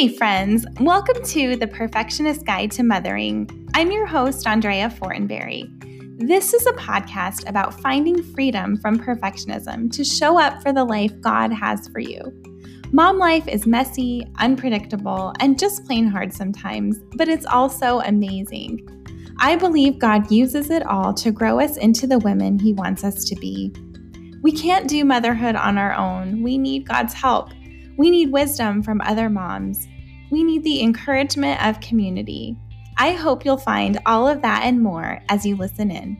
Hey, friends, welcome to the Perfectionist Guide to Mothering. I'm your host, Andrea Fortenberry. This is a podcast about finding freedom from perfectionism to show up for the life God has for you. Mom life is messy, unpredictable, and just plain hard sometimes, but it's also amazing. I believe God uses it all to grow us into the women He wants us to be. We can't do motherhood on our own. We need God's help. We need wisdom from other moms. We need the encouragement of community. I hope you'll find all of that and more as you listen in.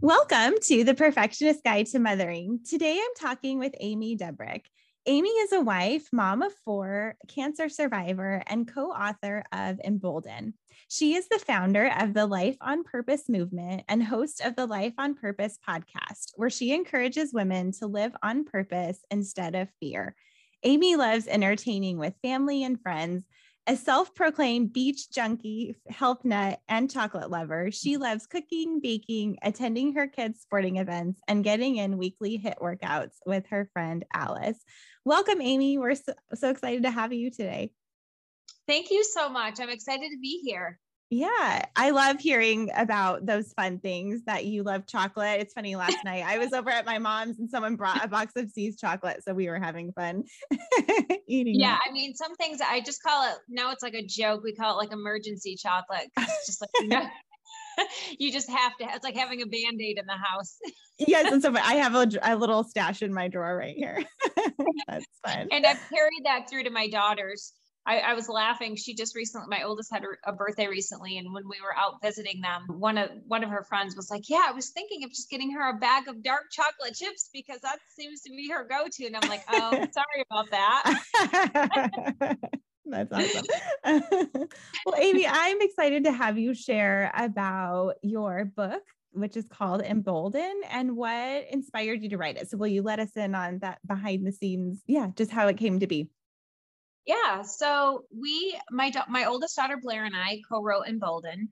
Welcome to the Perfectionist Guide to Mothering. Today I'm talking with Amy Debrucque. Amy is a wife, mom of four, cancer survivor, and co author of Embolden. She is the founder of the Life on Purpose movement and host of the Life on Purpose podcast, where she encourages women to live on purpose instead of fear. Amy loves entertaining with family and friends a self proclaimed beach junkie, health nut, and chocolate lover, she mm-hmm. loves cooking, baking, attending her kids' sporting events, and getting in weekly HIIT workouts with her friend Alice. Welcome, Amy. We're so, so excited to have you today. Thank you so much. I'm excited to be here. Yeah, I love hearing about those fun things that you love chocolate. It's funny, last night I was over at my mom's and someone brought a box of See's chocolate. So we were having fun eating. Yeah, that. I mean, some things I just call it now it's like a joke. We call it like emergency chocolate. It's just like, you know. you just have to it's like having a band-aid in the house yes and so i have a, a, little stash in my drawer right here that's fine and i've carried that through to my daughters I, I, was laughing. She just recently, my oldest had a birthday recently, and when we were out visiting them, one of one of her friends was like, "Yeah, I was thinking of just getting her a bag of dark chocolate chips because that seems to be her go-to." And I'm like, "Oh, sorry about that." That's awesome. well, Amy, I'm excited to have you share about your book, which is called Embolden, and what inspired you to write it. So, will you let us in on that behind the scenes? Yeah, just how it came to be. Yeah, so we, my my oldest daughter Blair and I co-wrote Embolden,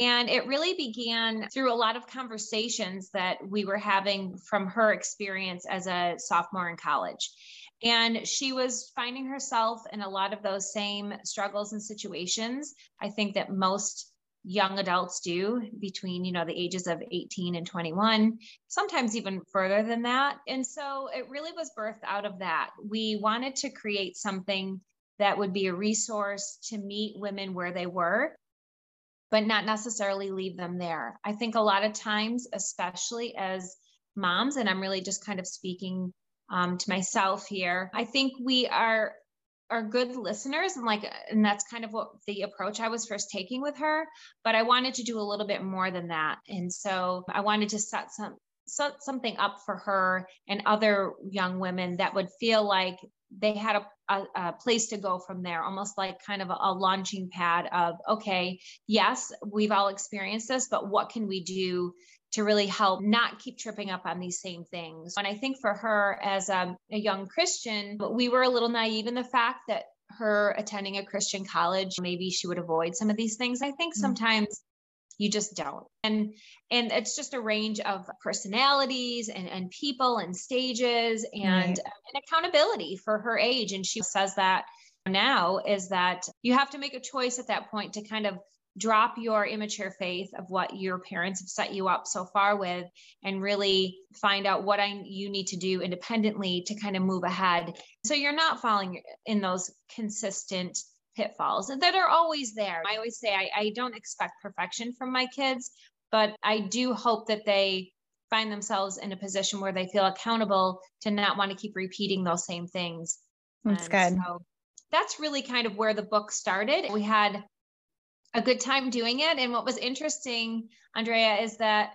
and it really began through a lot of conversations that we were having from her experience as a sophomore in college. And she was finding herself in a lot of those same struggles and situations. I think that most young adults do between you know the ages of 18 and 21 sometimes even further than that and so it really was birthed out of that we wanted to create something that would be a resource to meet women where they were but not necessarily leave them there. I think a lot of times especially as moms and i'm really just kind of speaking um, to myself here i think we are are good listeners and like and that's kind of what the approach I was first taking with her but I wanted to do a little bit more than that. And so I wanted to set some set something up for her and other young women that would feel like they had a, a, a, place to go from there, almost like kind of a, a, launching pad of, okay, yes, we've all experienced this, but what can we do to really help not keep tripping up on these same things? And I think for her as a, a young Christian, we were a little naive in the fact that her attending a Christian college, maybe she would avoid some of these things. I think mm-hmm. sometimes you just don't. And and it's just a range of personalities and, and people and stages and, right. Uh, and accountability for her age. And she says that now is that you have to make a choice at that point to kind of drop your immature faith of what your parents have set you up so far with and really find out what I you need to do independently to kind of move ahead. So you're not falling in those consistent pitfalls that are always there. I always say I, I don't expect perfection from my kids, but I do hope that they find themselves in a position where they feel accountable to not want to keep repeating those same things. That's and good. So that's really kind of where the book started. We had a good time doing it. And what was interesting, Andrea, is that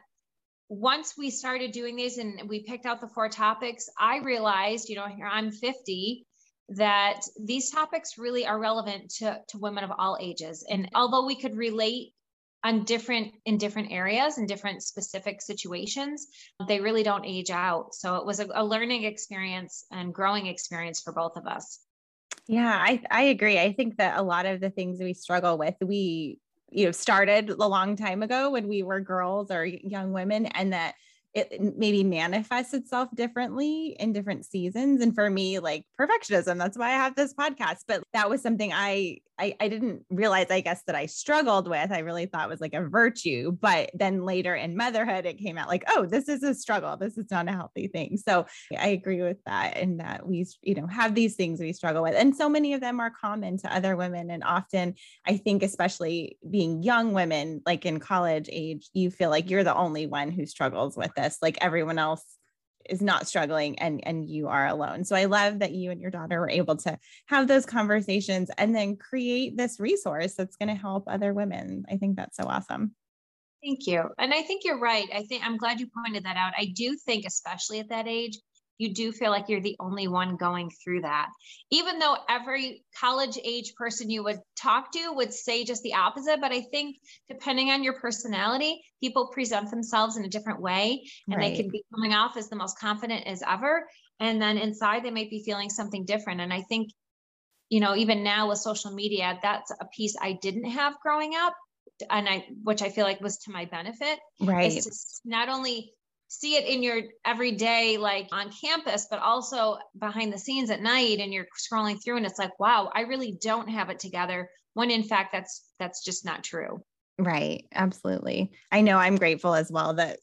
once we started doing these and we picked out the four topics, I realized, you know, here I'm 50 that these topics really are relevant to, to women of all ages. And although we could relate on different in different areas and different specific situations, they really don't age out. So it was a, a learning experience and growing experience for both of us. Yeah, I, I agree. I think that a lot of the things we struggle with, we you know started a long time ago when we were girls or young women and that it maybe manifests itself differently in different seasons. And for me, like perfectionism, that's why I have this podcast. But that was something I I, I didn't realize, I guess, that I struggled with. I really thought was like a virtue. But then later in motherhood, it came out like, oh, this is a struggle. This is not a healthy thing. So I agree with that. And that we, you know, have these things we struggle with. And so many of them are common to other women. And often, I think, especially being young women, like in college age, you feel like you're the only one who struggles with this. Like everyone else is not struggling and and you are alone. So I love that you and your daughter were able to have those conversations and then create this resource that's going to help other women. I think that's so awesome. Thank you. And I think you're right. I think I'm glad you pointed that out. I do think especially at that age, you do feel like you're the only one going through that. Even though every college age person you would talk to would say just the opposite. But I think depending on your personality, people present themselves in a different way and right. they can be coming off as the most confident as ever. And then inside, they might be feeling something different. And I think, you know, even now with social media, that's a piece I didn't have growing up. And I, which I feel like was to my benefit, right? not only see it in your everyday like on campus but also behind the scenes at night and you're scrolling through and it's like wow i really don't have it together when in fact that's that's just not true. Right absolutely. I know i'm grateful as well that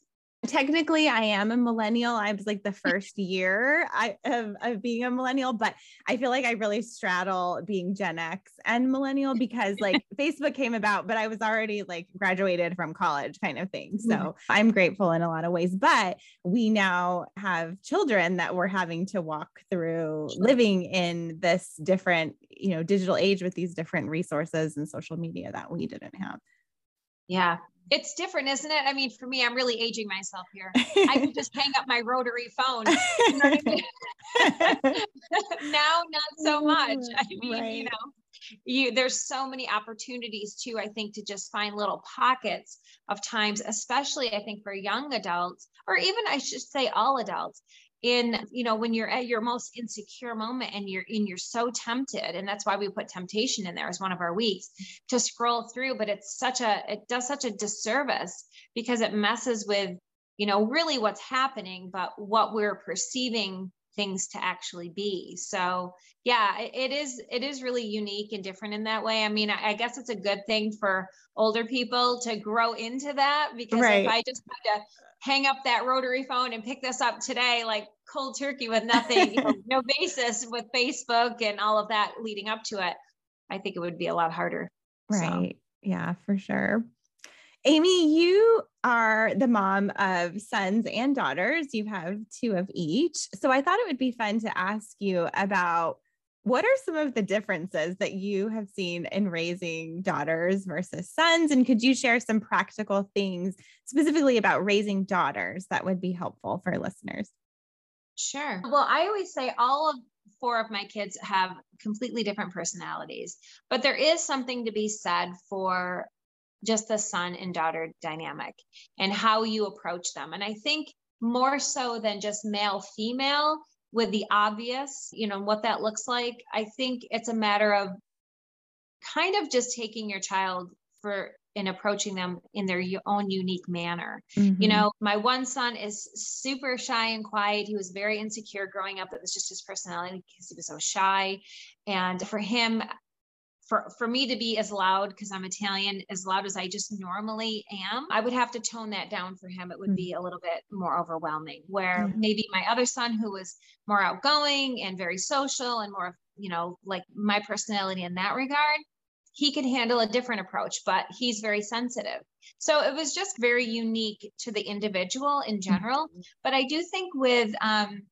technically I am a millennial. I was like the first year I of, of being a millennial, but I feel like I really straddle being Gen X and millennial because like Facebook came about, but I was already like graduated from college kind of thing. So mm-hmm. I'm grateful in a lot of ways. But we now have children that we're having to walk through living in this different, you know, digital age with these different resources and social media that we didn't have. Yeah, it's different, isn't it? I mean, for me, I'm really aging myself here. I can just hang up my rotary phone. You know I mean? now, not so much. Mm, I mean, right. you know, you there's so many opportunities too. I think to just find little pockets of times, especially I think for young adults, or even I should say all adults, in you know when you're at your most insecure moment and you're and you're so tempted and that's why we put temptation in there as one of our weeks to scroll through but it's such a it does such a disservice because it messes with you know really what's happening but what we're perceiving things to actually be. So yeah it is it is really unique and different in that way. I mean i guess it's a good thing for older people to grow into that because right. if i just had to hang up that rotary phone and pick this up today like cold turkey with nothing you know, no basis with facebook and all of that leading up to it i think it would be a lot harder. Right. So. yeah for sure amy you are the mom of sons and daughters you have two of each so i thought it would be fun to ask you about what are some of the differences that you have seen in raising daughters versus sons? And could you share some practical things specifically about raising daughters that would be helpful for listeners? Sure. Well, I always say all of four of my kids have completely different personalities, but there is something to be said for just the son and daughter dynamic and how you approach them. And I think more so than just male female, with the obvious, you know, what that looks like. I think it's a matter of kind of just taking your child for in approaching them in their own unique manner. Mm-hmm. You know, my one son is super shy and quiet. He was very insecure growing up. It was just his personality because he was so shy. And for him, for for me to be as loud because I'm Italian as loud as I just normally am, I would have to tone that down for him. It would mm. be a little bit more overwhelming. Where maybe my other son, who was more outgoing and very social and more, you know, like my personality in that regard, he could handle a different approach, but he's very sensitive. So it was just very unique to the individual in general. Mm-hmm. But I do think with um,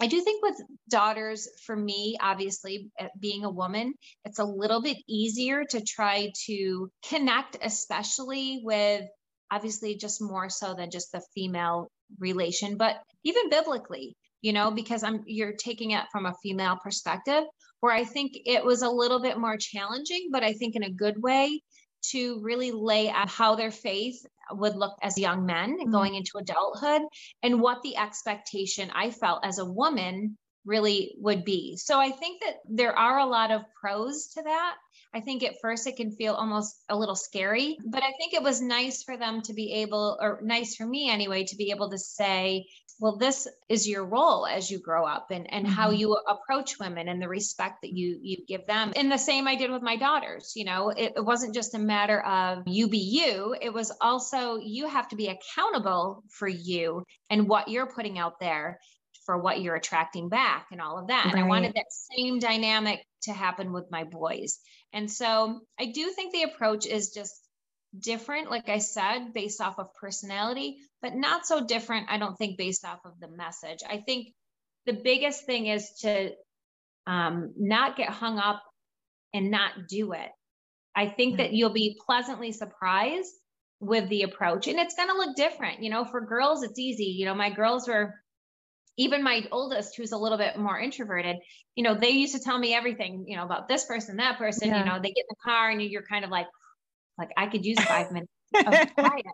I do think with daughters, for me, obviously, eh, being a woman, it's a little bit easier to try to connect, especially with obviously just more so than just the female relation, but even biblically, you know, because I'm you're taking it from a female perspective, where I think it was a little bit more challenging, but I think in a good way to really lay out how their faith would look as young men mm-hmm. going into adulthood and what the expectation I felt as a woman really would be. So I think that there are a lot of pros to that. I think at first it can feel almost a little scary, but I think it was nice for them to be able, or nice for me anyway, to be able to say, well this is your role as you grow up and and mm-hmm. how you approach women and the respect that you you give them and the same i did with my daughters you know it, it wasn't just a matter of you be you it was also you have to be accountable for you and what you're putting out there for what you're attracting back and all of that. And I wanted that same dynamic to happen with my boys. And so I do think the approach is just different, like I said, based off of personality, but not so different, I don't think, based off of the message. I think the biggest thing is to um, not get hung up and not do it. I think that you'll be pleasantly surprised with the approach and it's going to look different. You know, for girls, it's easy. You know, my girls were even my oldest who's a little bit more introverted you know they used to tell me everything you know about this person that person yeah. you know they get in the car and you're kind of like like I could use five minutes of quiet.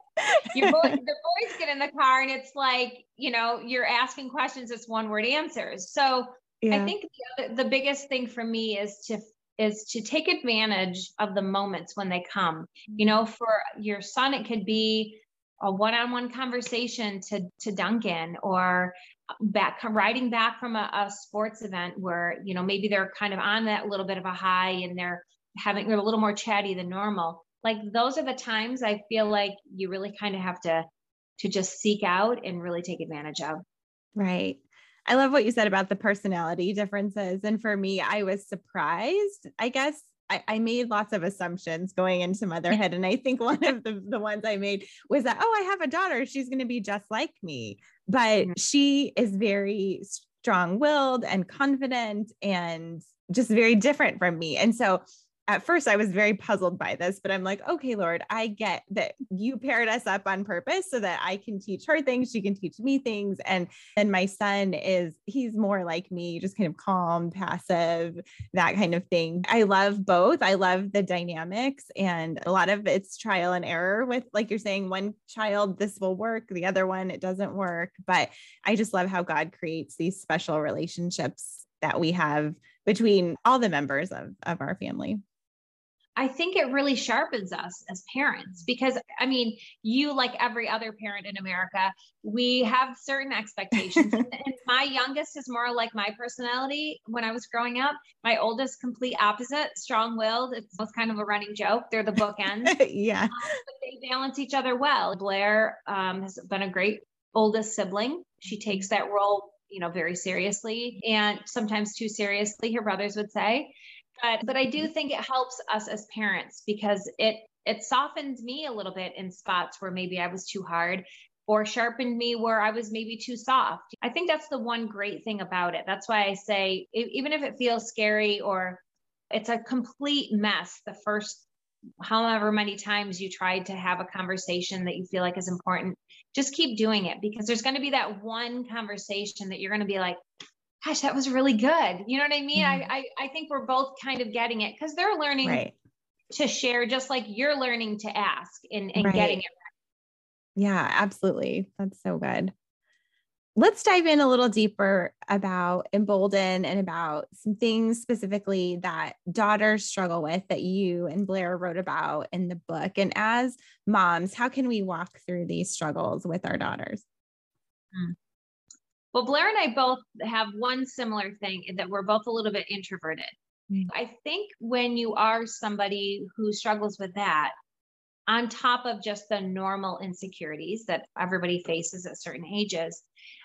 Your boy, the boys get in the car and it's like, you know, you're asking questions, it's one word answers. So yeah. I think the, the biggest thing for me is to is to take advantage of the moments when they come. You know, mm-hmm. for your son, it could be a one-on-one conversation to to Dunkin' or back riding back from a, a, sports event where you know maybe they're kind of on that little bit of a high and they're having they're a little more chatty than normal like those are the times I feel like you really kind of have to to just seek out and really take advantage of. Right. I love what you said about the personality differences. And for me, I was surprised. I guess I, made lots of assumptions going into motherhood. And I think one of the, the ones I made was that, oh, I have a daughter. She's going to be just like me. But mm-hmm. she is very strong willed and confident and just very different from me. And so at first I was very puzzled by this, but I'm like, okay, Lord, I get that you paired us up on purpose so that I can teach her things, she can teach me things. And then my son is, he's more like me, just kind of calm, passive, that kind of thing. I love both. I love the dynamics and a lot of it's trial and error with, like you're saying, one child, this will work, the other one, it doesn't work. But I just love how God creates these special relationships that we have between all the members of, of our family. I think it really sharpens us as parents because I mean, you like every other parent in America, we have certain expectations. and, my youngest is more like my personality when I was growing up. My oldest, complete opposite, strong-willed. It's kind of a running joke. They're the bookends. yeah, um, but they balance each other well. Blair um, has been a great oldest sibling. She takes that role you know very seriously and sometimes too seriously her brothers would say but but I do think it helps us as parents because it it softened me a little bit in spots where maybe I was too hard or sharpened me where I was maybe too soft. I think that's the one great thing about it. That's why I say even if it feels scary or it's a complete mess the first however many times you tried to have a conversation that you feel like is important just keep doing it because there's going to be that one conversation that you're going to be like gosh, that was really good. You know what I mean? Mm-hmm. I, I, I think we're both kind of getting it because they're learning right. to share just like you're learning to ask and, and right. getting it right. Yeah, absolutely. That's so good. Let's dive in a little deeper about Embolden and about some things specifically that daughters struggle with that you and Blair wrote about in the book. And as moms, how can we walk through these struggles with our daughters? Mm. Well, Blair and I both have one similar thing that we're both a little bit introverted. Mm. I think when you are somebody who struggles with that, on top of just the normal insecurities that everybody faces at certain ages,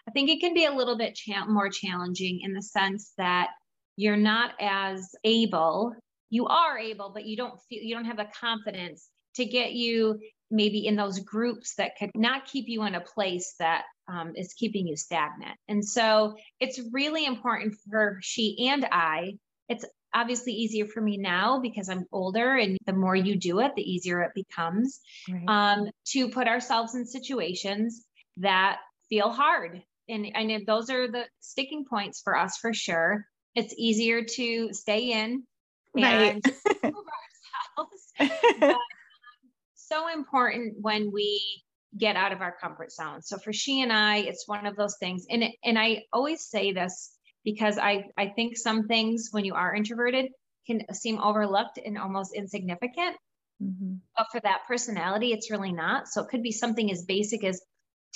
I think it can be a little bit cha- more challenging in the sense that you're not as able. You are able, but you don't feel you don't have the confidence to get you maybe in those groups that could not keep you in a place that um, is keeping you stagnant. And so it's really important for she and I. It's obviously easier for me now because I'm older, and the more you do it, the easier it becomes right. um, to put ourselves in situations that feel hard. And I know those are the sticking points for us for sure. It's easier to stay in and right. so important when we get out of our comfort zone. So for she and I, it's one of those things. And and I always say this because I I think some things when you are introverted can seem overlooked and almost insignificant. Mm-hmm. But for that personality, it's really not. So it could be something as basic as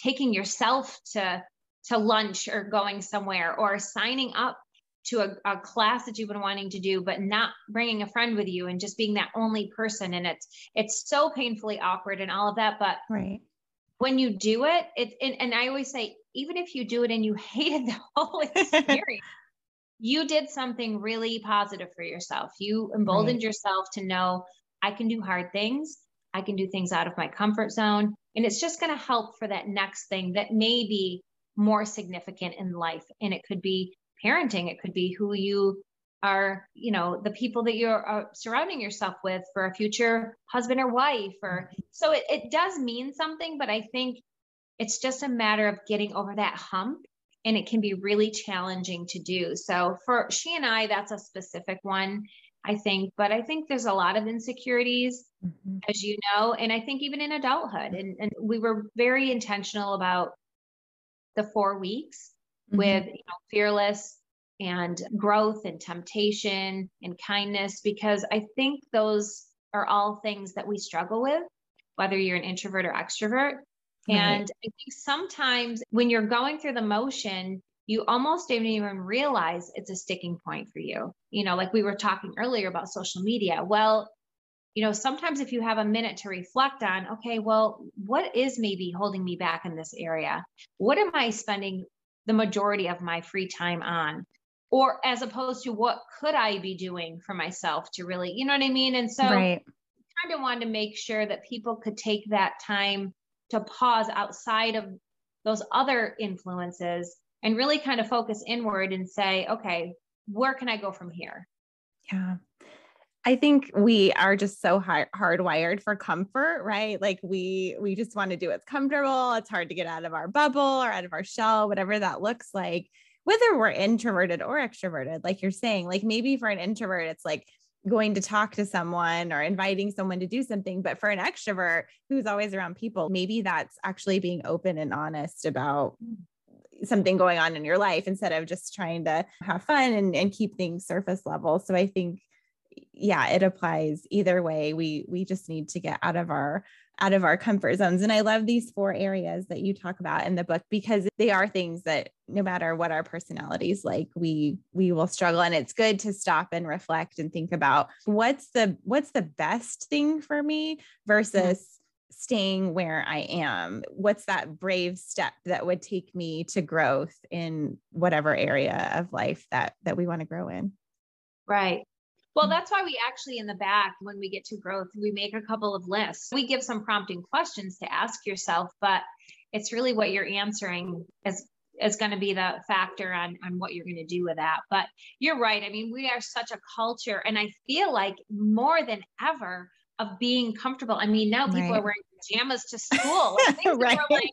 taking yourself to to lunch or going somewhere or signing up to a, a, class that you've been wanting to do but not bringing a friend with you and just being that only person. And it's it's so painfully awkward and all of that but right. when you do it it and, and i always say even if you do it and you hated the whole experience you did something really positive for yourself. You emboldened right. yourself to know i can do hard things. I can do things out of my comfort zone. And it's just going to help for that next thing that may be more significant in life. And it could be parenting it could be who you are you know the people that you're uh, surrounding yourself with for a future husband or wife or so it, it does mean something but i think it's just a matter of getting over that hump and it can be really challenging to do so for she and i that's a specific one i think but i think there's a lot of insecurities mm-hmm. as you know and i think even in adulthood and, and we were very intentional about the four weeks mm-hmm. with you know, fearless and growth and temptation and kindness because I think those are all things that we struggle with, whether you're an introvert or extrovert. Mm-hmm. And I think sometimes when you're going through the motion, you almost don't even realize it's a sticking point for you. You know, like we were talking earlier about social media. Well, you know, sometimes if you have a minute to reflect on, okay, well, what is maybe holding me back in this area? What am I spending the majority of my free time on? Or as opposed to what could I be doing for myself to really, you know what I mean? And so right. kind of wanted to make sure that people could take that time to pause outside of those other influences and really kind of focus inward and say, okay, where can I go from here? Yeah. I think we are just so hard, hardwired for comfort, right? Like we we just want to do what's comfortable. It's hard to get out of our bubble or out of our shell, whatever that looks like. Whether we're introverted or extroverted, like you're saying, like maybe for an introvert, it's like going to talk to someone or inviting someone to do something. But for an extrovert who's always around people, maybe that's actually being open and honest about something going on in your life instead of just trying to have fun and, and keep things surface level. So I think yeah it applies either way. We we just need to get out of our out of our comfort zones. And i love these four areas that you talk about in the book because they are things that no matter what our personalities like we we will struggle. And it's good to stop and reflect and think about what's the what's the best thing for me versus mm-hmm. staying where i am. What's that brave step that would take me to growth in whatever area of life that that we want to grow in? Right well, that's why we actually in the back, when we get to growth, we make a couple of lists. We give some prompting questions to ask yourself, but it's really what you're answering is is going to be the factor on on what you're going to do with that. But you're right. I mean, we are such a culture, and I feel like more than ever of being comfortable. I mean, now people right. are wearing pajamas to school. right. Like,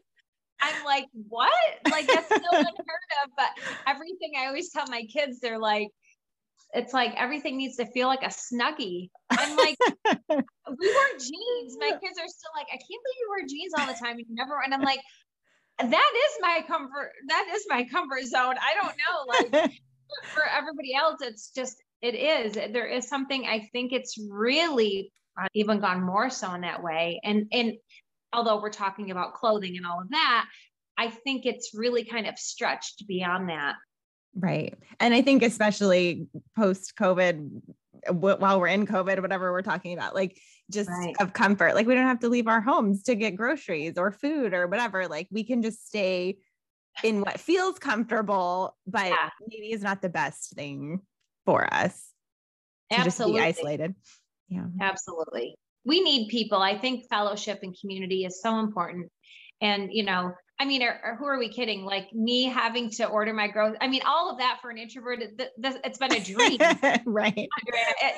I'm like, what? Like that's so unheard of. But everything I always tell my kids, they're like, it's like everything needs to feel like a snuggie. I'm like, we wear jeans. My kids are still like, I can't believe you wear jeans all the time. You never, and I'm like, that is my comfort. That is my comfort zone. I don't know. Like for everybody else, it's just, it is. There is something, I think it's really even gone more so in that way. And, and although we're talking about clothing and all of that, I think it's really kind of stretched beyond that. Right. And I think, especially post COVID, while we're in COVID, whatever we're talking about, like just right. of comfort, like we don't have to leave our homes to get groceries or food or whatever. Like we can just stay in what feels comfortable, but yeah. maybe is not the best thing for us Absolutely. just be isolated. Yeah. Absolutely. We need people. I think fellowship and community is so important. And, you know, I mean, or, or who are we kidding? Like me having to order my growth. I mean, all of that for an introvert, th- th- it's been a dream, right?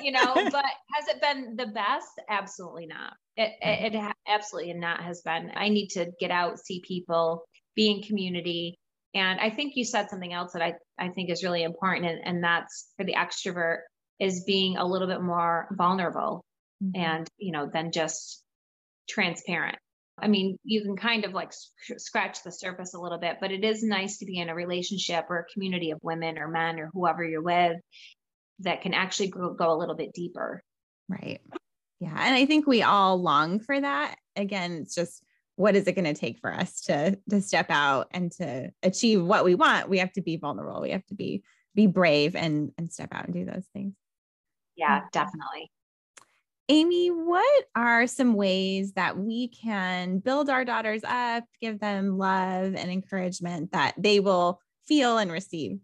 You know, but has it been the best? Absolutely not. It, it, it absolutely not has been. I need to get out, see people, be in community. And I think you said something else that I, I think is really important. And, and that's for the extrovert is being a little bit more vulnerable mm-hmm. and, you know, than just transparent I mean, you can kind of like scratch the surface a little bit, but it is nice to be in a relationship or a community of women or men or whoever you're with that can actually go, go a little bit deeper. Right. Yeah. And I think we all long for that. Again, it's just what is it going to take for us to to step out and to achieve what we want? We have to be vulnerable. We have to be be brave and and step out and do those things. Yeah, definitely. Amy, what are some ways that we can build our daughters up, give them love and encouragement that they will feel and receive?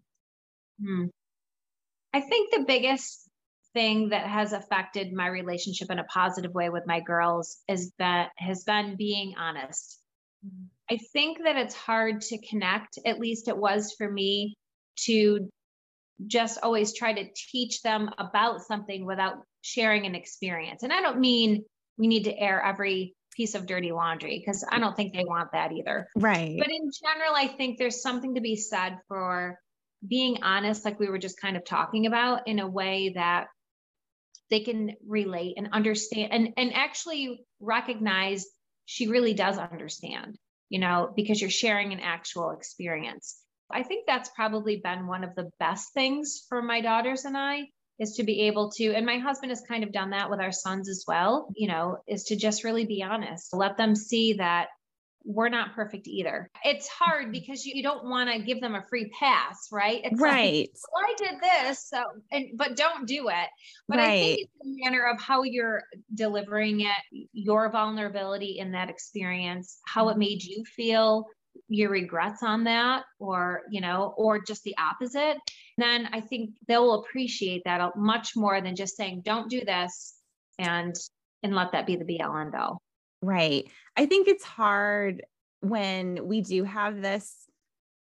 Hmm. I think the biggest thing that has affected my relationship in a positive way with my girls is that has been being honest. I think that it's hard to connect, at least it was for me, to just always try to teach them about something without sharing an experience. And I don't mean we need to air every piece of dirty laundry because I don't think they want that either. Right. But in general, I think there's something to be said for being honest, like we were just kind of talking about, in a way that they can relate and understand and, and actually recognize she really does understand, you know, because you're sharing an actual experience. I think that's probably been one of the best things for my daughters and I is to be able to, and my husband has kind of done that with our sons as well, you know, is to just really be honest, let them see that we're not perfect either. It's hard mm-hmm. because you, don't want to give them a free pass, right? It's right. Like, well, I did this, so and but don't do it. But right. I think it's a manner of how you're delivering it, your vulnerability in that experience, how it mm-hmm. made you feel, your regrets on that or you know or just the opposite then i think they'll appreciate that much more than just saying don't do this and and let that be the be all end all. Right. I think it's hard when we do have this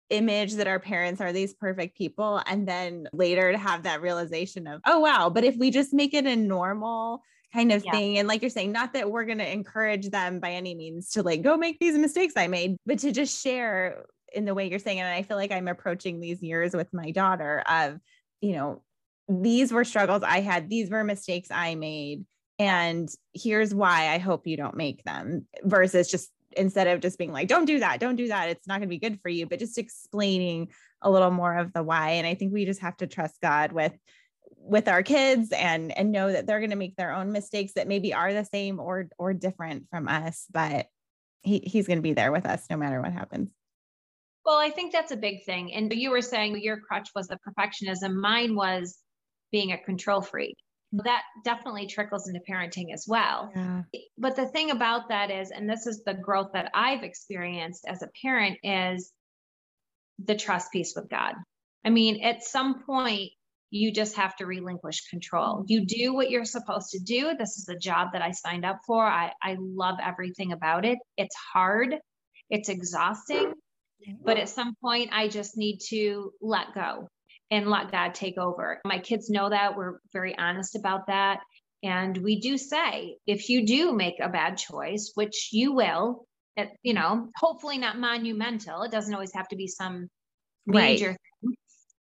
image that our parents are these perfect people and then later to have that realization of oh wow but if we just make it a normal kind of yeah. thing. And like you're saying, not that we're going to encourage them by any means to like go make these mistakes I made, but to just share in the way you're saying. And I feel like I'm approaching these years with my daughter of, you know, these were struggles I had, these were mistakes I made. And here's why I hope you don't make them versus just instead of just being like, don't do that, don't do that. It's not going to be good for you, but just explaining a little more of the why. And I think we just have to trust God with with our kids and and know that they're going to make their own mistakes that maybe are the same or or different from us but he, he's going to be there with us no matter what happens. Well i think that's a big thing and you were saying your crutch was the perfectionism. Mine was being a control freak. Mm-hmm. That definitely trickles into parenting as well. Yeah. but the thing about that is and this is the growth that i've experienced as a parent is the trust piece with god. I mean at some point you just have to relinquish control. You do what you're supposed to do. This is a job that I signed up for. I, I love everything about it. It's hard, it's exhausting, but at some point, I just need to let go and let God take over. My kids know that. We're very honest about that. And we do say, if you do make a bad choice, which you will, it, you know, hopefully not monumental, it doesn't always have to be some major right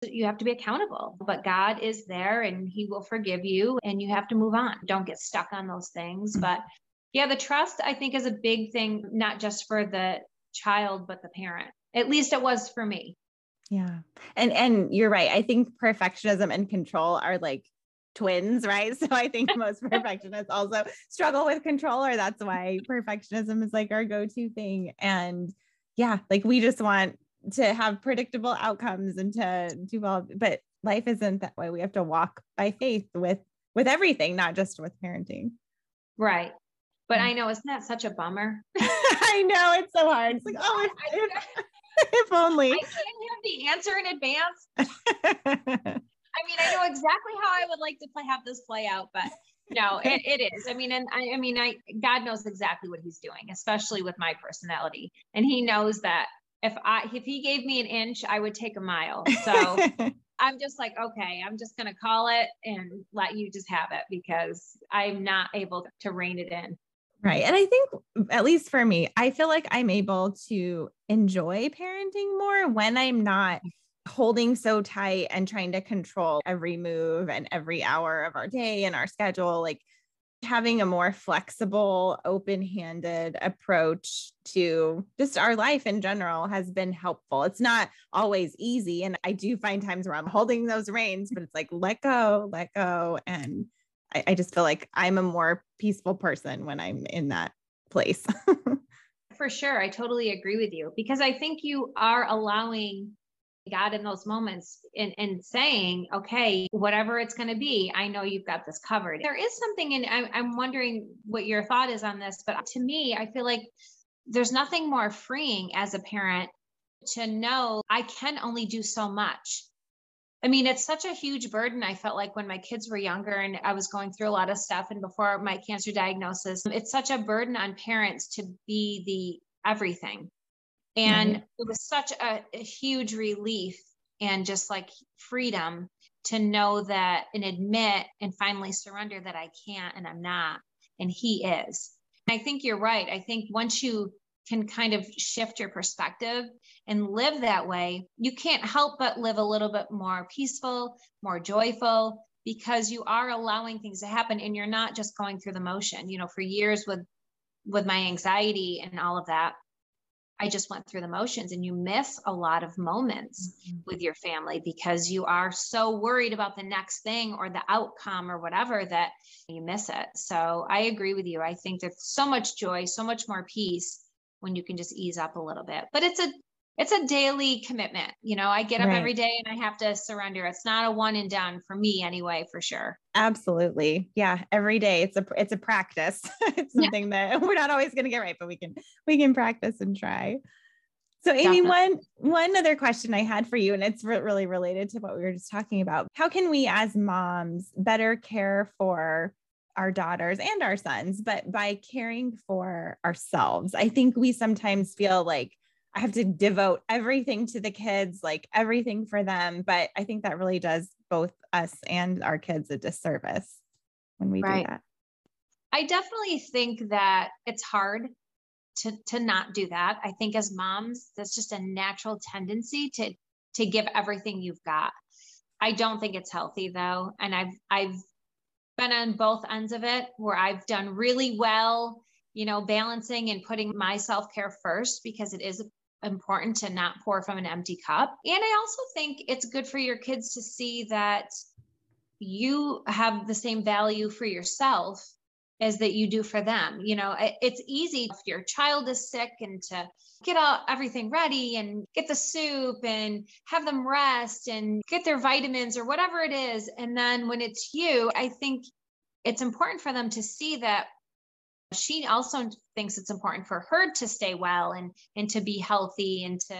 you have to be accountable, but God is there and He will forgive you and you have to move on. Don't get stuck on those things. But yeah, the trust I think is a big thing, not just for the child, but the parent. At least it was for me. Yeah. And and you're right. I think perfectionism and control are like twins, right? So I think most perfectionists also struggle with control, or that's why perfectionism is like our go-to thing. And yeah, like we just want to have predictable outcomes and to do well but life isn't that way. We have to walk by faith with with everything not just with parenting. Right. But mm. i know isn't that such a bummer? I know it's so hard. It's like oh if, if, if only. I can't have the answer in advance. I mean i know exactly how i would like to play, have this play out but no it, it is. I mean and I, I mean i god knows exactly what he's doing especially with my personality. And he knows that if I if he gave me an inch, I would take a mile. So I'm just like, okay, I'm just gonna call it and let you just have it because I'm not able to rein it in. Right. And I think, at least for me, I feel like I'm able to enjoy parenting more when I'm not holding so tight and trying to control every move and every hour of our day and our schedule. Like having a more flexible, open handed approach to just our life in general has been helpful. It's not always easy. And I do find times where I'm holding those reins, but it's like, let go, let go. And I, I just feel like I'm a more peaceful person when I'm in that place. For sure. I totally agree with you because I think you are allowing God in those moments and, and saying, okay, whatever it's going to be, I know you've got this covered. There is something, and I'm, I'm wondering what your thought is on this, but to me, I feel like there's nothing more freeing as a parent to know I can only do so much. I mean, it's such a huge burden. I felt like when my kids were younger and I was going through a lot of stuff and before my cancer diagnosis, it's such a burden on parents to be the everything and it was such a, a huge relief and just like freedom to know that and admit and finally surrender that I can't and I'm not, and He is. I think you're right. I think once you can kind of shift your perspective and live that way, you can't help but live a little bit more peaceful, more joyful, because you are allowing things to happen and you're not just going through the motion. You know, for years with with my anxiety and all of that, I just went through the motions and you miss a lot of moments mm-hmm. with your family because you are so worried about the next thing or the outcome or whatever that you miss it. So I agree with you. I think there's so much joy, so much more peace when you can just ease up a little bit. But it's a it's a daily commitment. You know, I get up right. every day and I have to surrender. It's not a one and done for me anyway, for sure. Absolutely. Yeah. Every day it's a, it's a practice. it's something yeah. that we're not always going to get right, but we can, we can practice and try. So Amy, Definitely. one, one other question I had for you, and it's re- really related to what we were just talking about. How can we as moms better care for our daughters and our sons, but by caring for ourselves? I think we sometimes feel like I have to devote everything to the kids, like everything for them. But I think that really does both us and our kids a disservice when we right. do that. I definitely think that it's hard to to not do that. I think as moms, that's just a natural tendency to to give everything you've got. I don't think it's healthy though, and I've I've been on both ends of it where I've done really well, you know, balancing and putting my self-care first because it is important to not pour from an empty cup. And I also think it's good for your kids to see that you have the same value for yourself as that you do for them. You know, it's easy if your child is sick and to get all, everything ready and get the soup and have them rest and get their vitamins or whatever it is. And then when it's you, I think it's important for them to see that she also thinks it's important for her to stay well and and to be healthy and to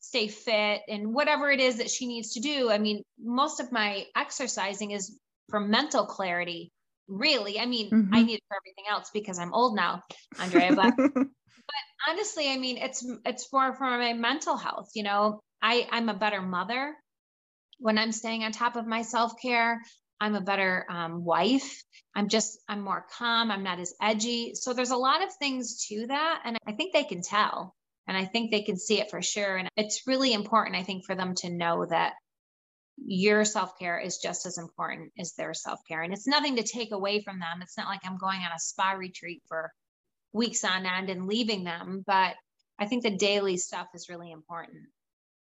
stay fit and whatever it is that she needs to do. I mean most of my exercising is for mental clarity really. I mean mm-hmm. i need it for everything else because i'm old now andrea but but honestly i mean it's it's for for my mental health you know. I i'm a better mother when i'm staying on top of my self-care I'm a better um, wife. I'm just, I'm more calm. I'm not as edgy. So there's a lot of things to that. And I think they can tell. And I think they can see it for sure. And it's really important, I think, for them to know that your self care is just as important as their self care. And it's nothing to take away from them. It's not like I'm going on a spa retreat for weeks on end and leaving them. But I think the daily stuff is really important.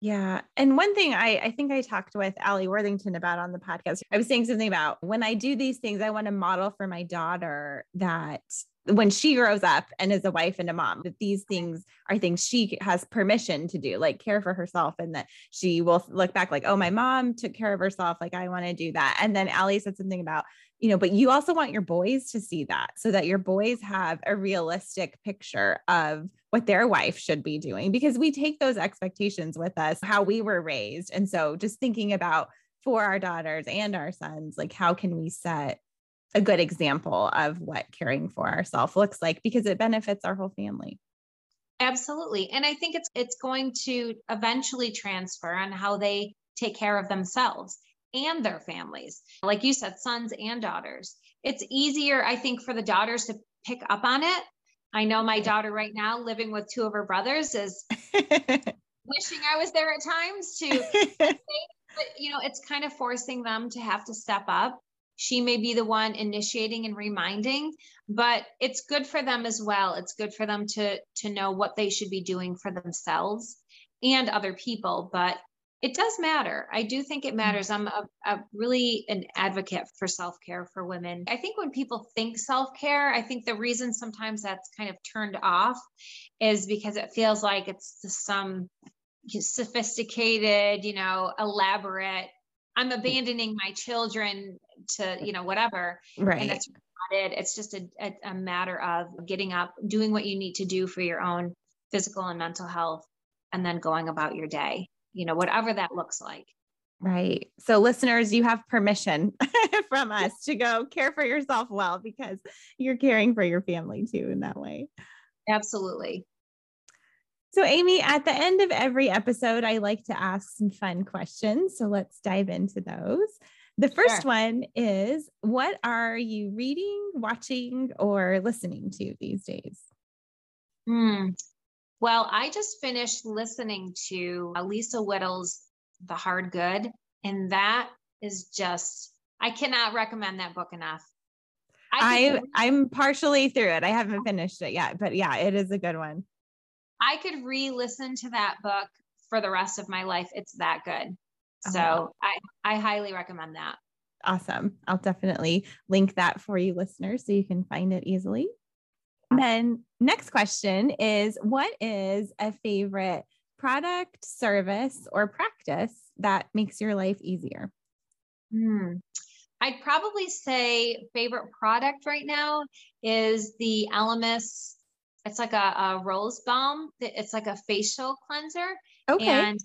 Yeah. And one thing I, I think I talked with Allie Worthington about on the podcast, I was saying something about when I do these things, I want to model for my daughter that when she grows up and is a wife and a mom, that these things are things she has permission to do, like care for herself, and that she will look back like, oh, my mom took care of herself. Like, I want to do that. And then Allie said something about, you know, but you also want your boys to see that so that your boys have a realistic picture of what their wife should be doing because we take those expectations with us, how we were raised. And so just thinking about for our daughters and our sons, like how can we set a good example of what caring for ourselves looks like because it benefits our whole family. Absolutely. And I think it's it's going to eventually transfer on how they take care of themselves and their families. Like you said, sons and daughters. It's easier, I think, for the daughters to pick up on it. I know my daughter right now, living with two of her brothers, is wishing I was there at times to, but you know, it's kind of forcing them to have to step up. she may be the one initiating and reminding but it's good for them as well it's good for them to to know what they should be doing for themselves and other people but it does matter. I do think it mm. matters. I'm a, a really an advocate for self-care for women. I think when people think self-care i think the reason sometimes that's kind of turned off is because it feels like it's some sophisticated you know elaborate i'm abandoning my children to you know whatever right. and that's not it. It's just a, a, a matter of getting up doing what you need to do for your own physical and mental health and then going about your day you know whatever that looks like Right. So, listeners, you have permission from us to go care for yourself well because you're caring for your family too in that way. Absolutely. So, Amy, at the end of every episode, I like to ask some fun questions. So, let's dive into those. The first sure. one is What are you reading, watching, or listening to these days? Hmm. Well, I just finished listening to uh, Lisa Whittle's The Hard Good, and that is just, I cannot recommend that book enough. I, I I'm partially through it. I haven't finished it yet, but yeah, it is a good one. I could re-listen to that book for the rest of my life. It's that good. Oh, so I, I highly recommend that. Awesome. I'll definitely link that for you listeners so you can find it easily. then next question is what is a favorite product, service, or practice that makes your life easier? Hmm. I'd probably say favorite product right now is the Elemis it's like a, a rose balm. It's like a facial cleanser. Okay. And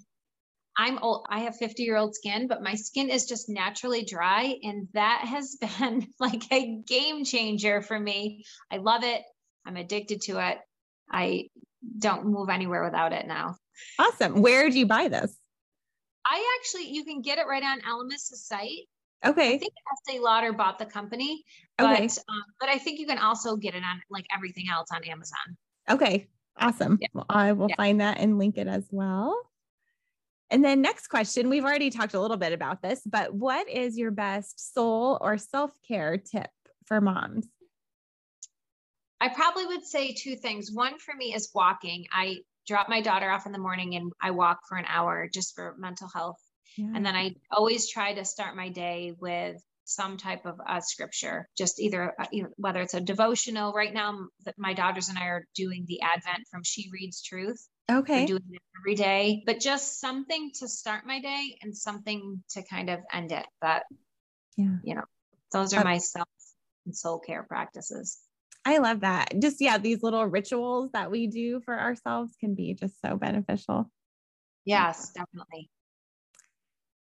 I'm old. I have 50 year old skin, but my skin is just naturally dry. And that has been like a game changer for me. I love it. I'm addicted to it. I don't move anywhere without it now. Awesome. Where do you buy this? I actually, you can get it right on Elemis' site. Okay. I think Estee Lauder bought the company, but okay. um, but I think you can also get it on like everything else on Amazon. Okay. Awesome. Yeah. Well, I will yeah. find that and link it as well. And then next question, we've already talked a little bit about this, but what is your best soul or self-care tip for moms? I probably would say two things. One for me is walking. I drop my daughter off in the morning and I walk for an hour just for mental health yeah. And then I always try to start my day with some type of uh, scripture, just either uh, whether it's a devotional. Right now, my daughters and I are doing the Advent from She Reads Truth. Okay. We're doing it every day, but just something to start my day and something to kind of end it. But yeah, you know, those are uh, my self and soul care practices. I love that. Just yeah, these little rituals that we do for ourselves can be just so beneficial. Yes, definitely.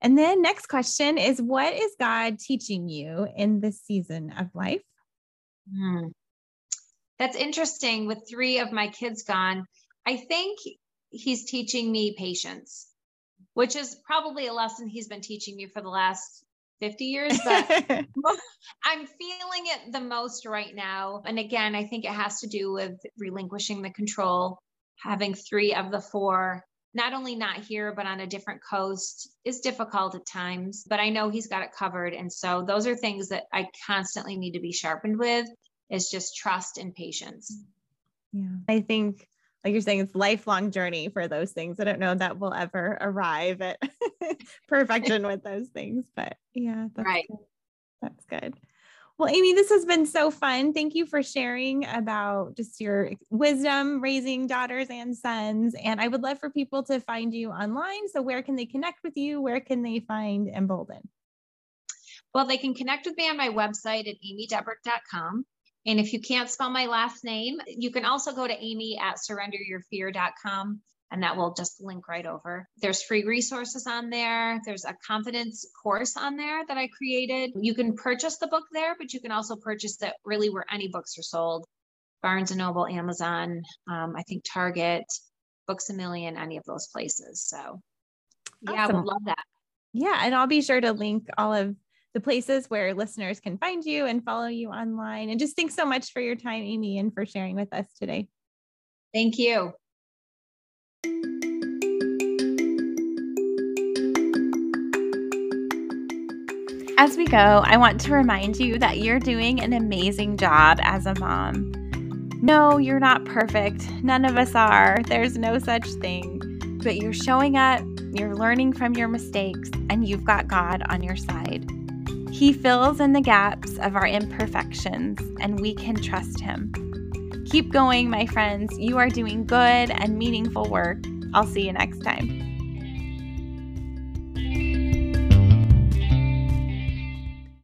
And then next question is what is God teaching you in this season of life? Hmm. That's interesting. With three of my kids gone, I think he's teaching me patience, which is probably a lesson he's been teaching me for the last 50 years, but I'm feeling it the most right now. And again, I think it has to do with relinquishing the control, having three of the four not only not here, but on a different coast is difficult at times. But I know he's got it covered. And so those are things that I constantly need to be sharpened with is just trust and patience. Yeah. I think like you're saying, it's lifelong journey for those things. I don't know that we'll ever arrive at perfection with those things, but yeah, that's right. Good. That's good. Well, Amy, this has been so fun. Thank you for sharing about just your wisdom raising daughters and sons. And I would love for people to find you online. So, where can they connect with you? Where can they find Embolden? Well, they can connect with me on my website at amydebrucque.com. And if you can't spell my last name, you can also go to amy at surrenderyourfear.com and that will just link right over. There's free resources on there. There's a confidence course on there that I created. You can purchase the book there, but you can also purchase it really where any books are sold Barnes and Noble, Amazon, um, I think Target, Books a Million, any of those places. So, yeah, awesome. I would love that. Yeah. And I'll be sure to link all of the places where listeners can find you and follow you online. And just thanks so much for your time, Amy, and for sharing with us today. Thank you. As we go, I want to remind you that you're doing an amazing job as a mom. No, you're not perfect. None of us are. There's no such thing. But you're showing up, you're learning from your mistakes, and you've got God on your side. He fills in the gaps of our imperfections, and we can trust Him. Keep going, my friends. You are doing good and meaningful work. I'll see you next time.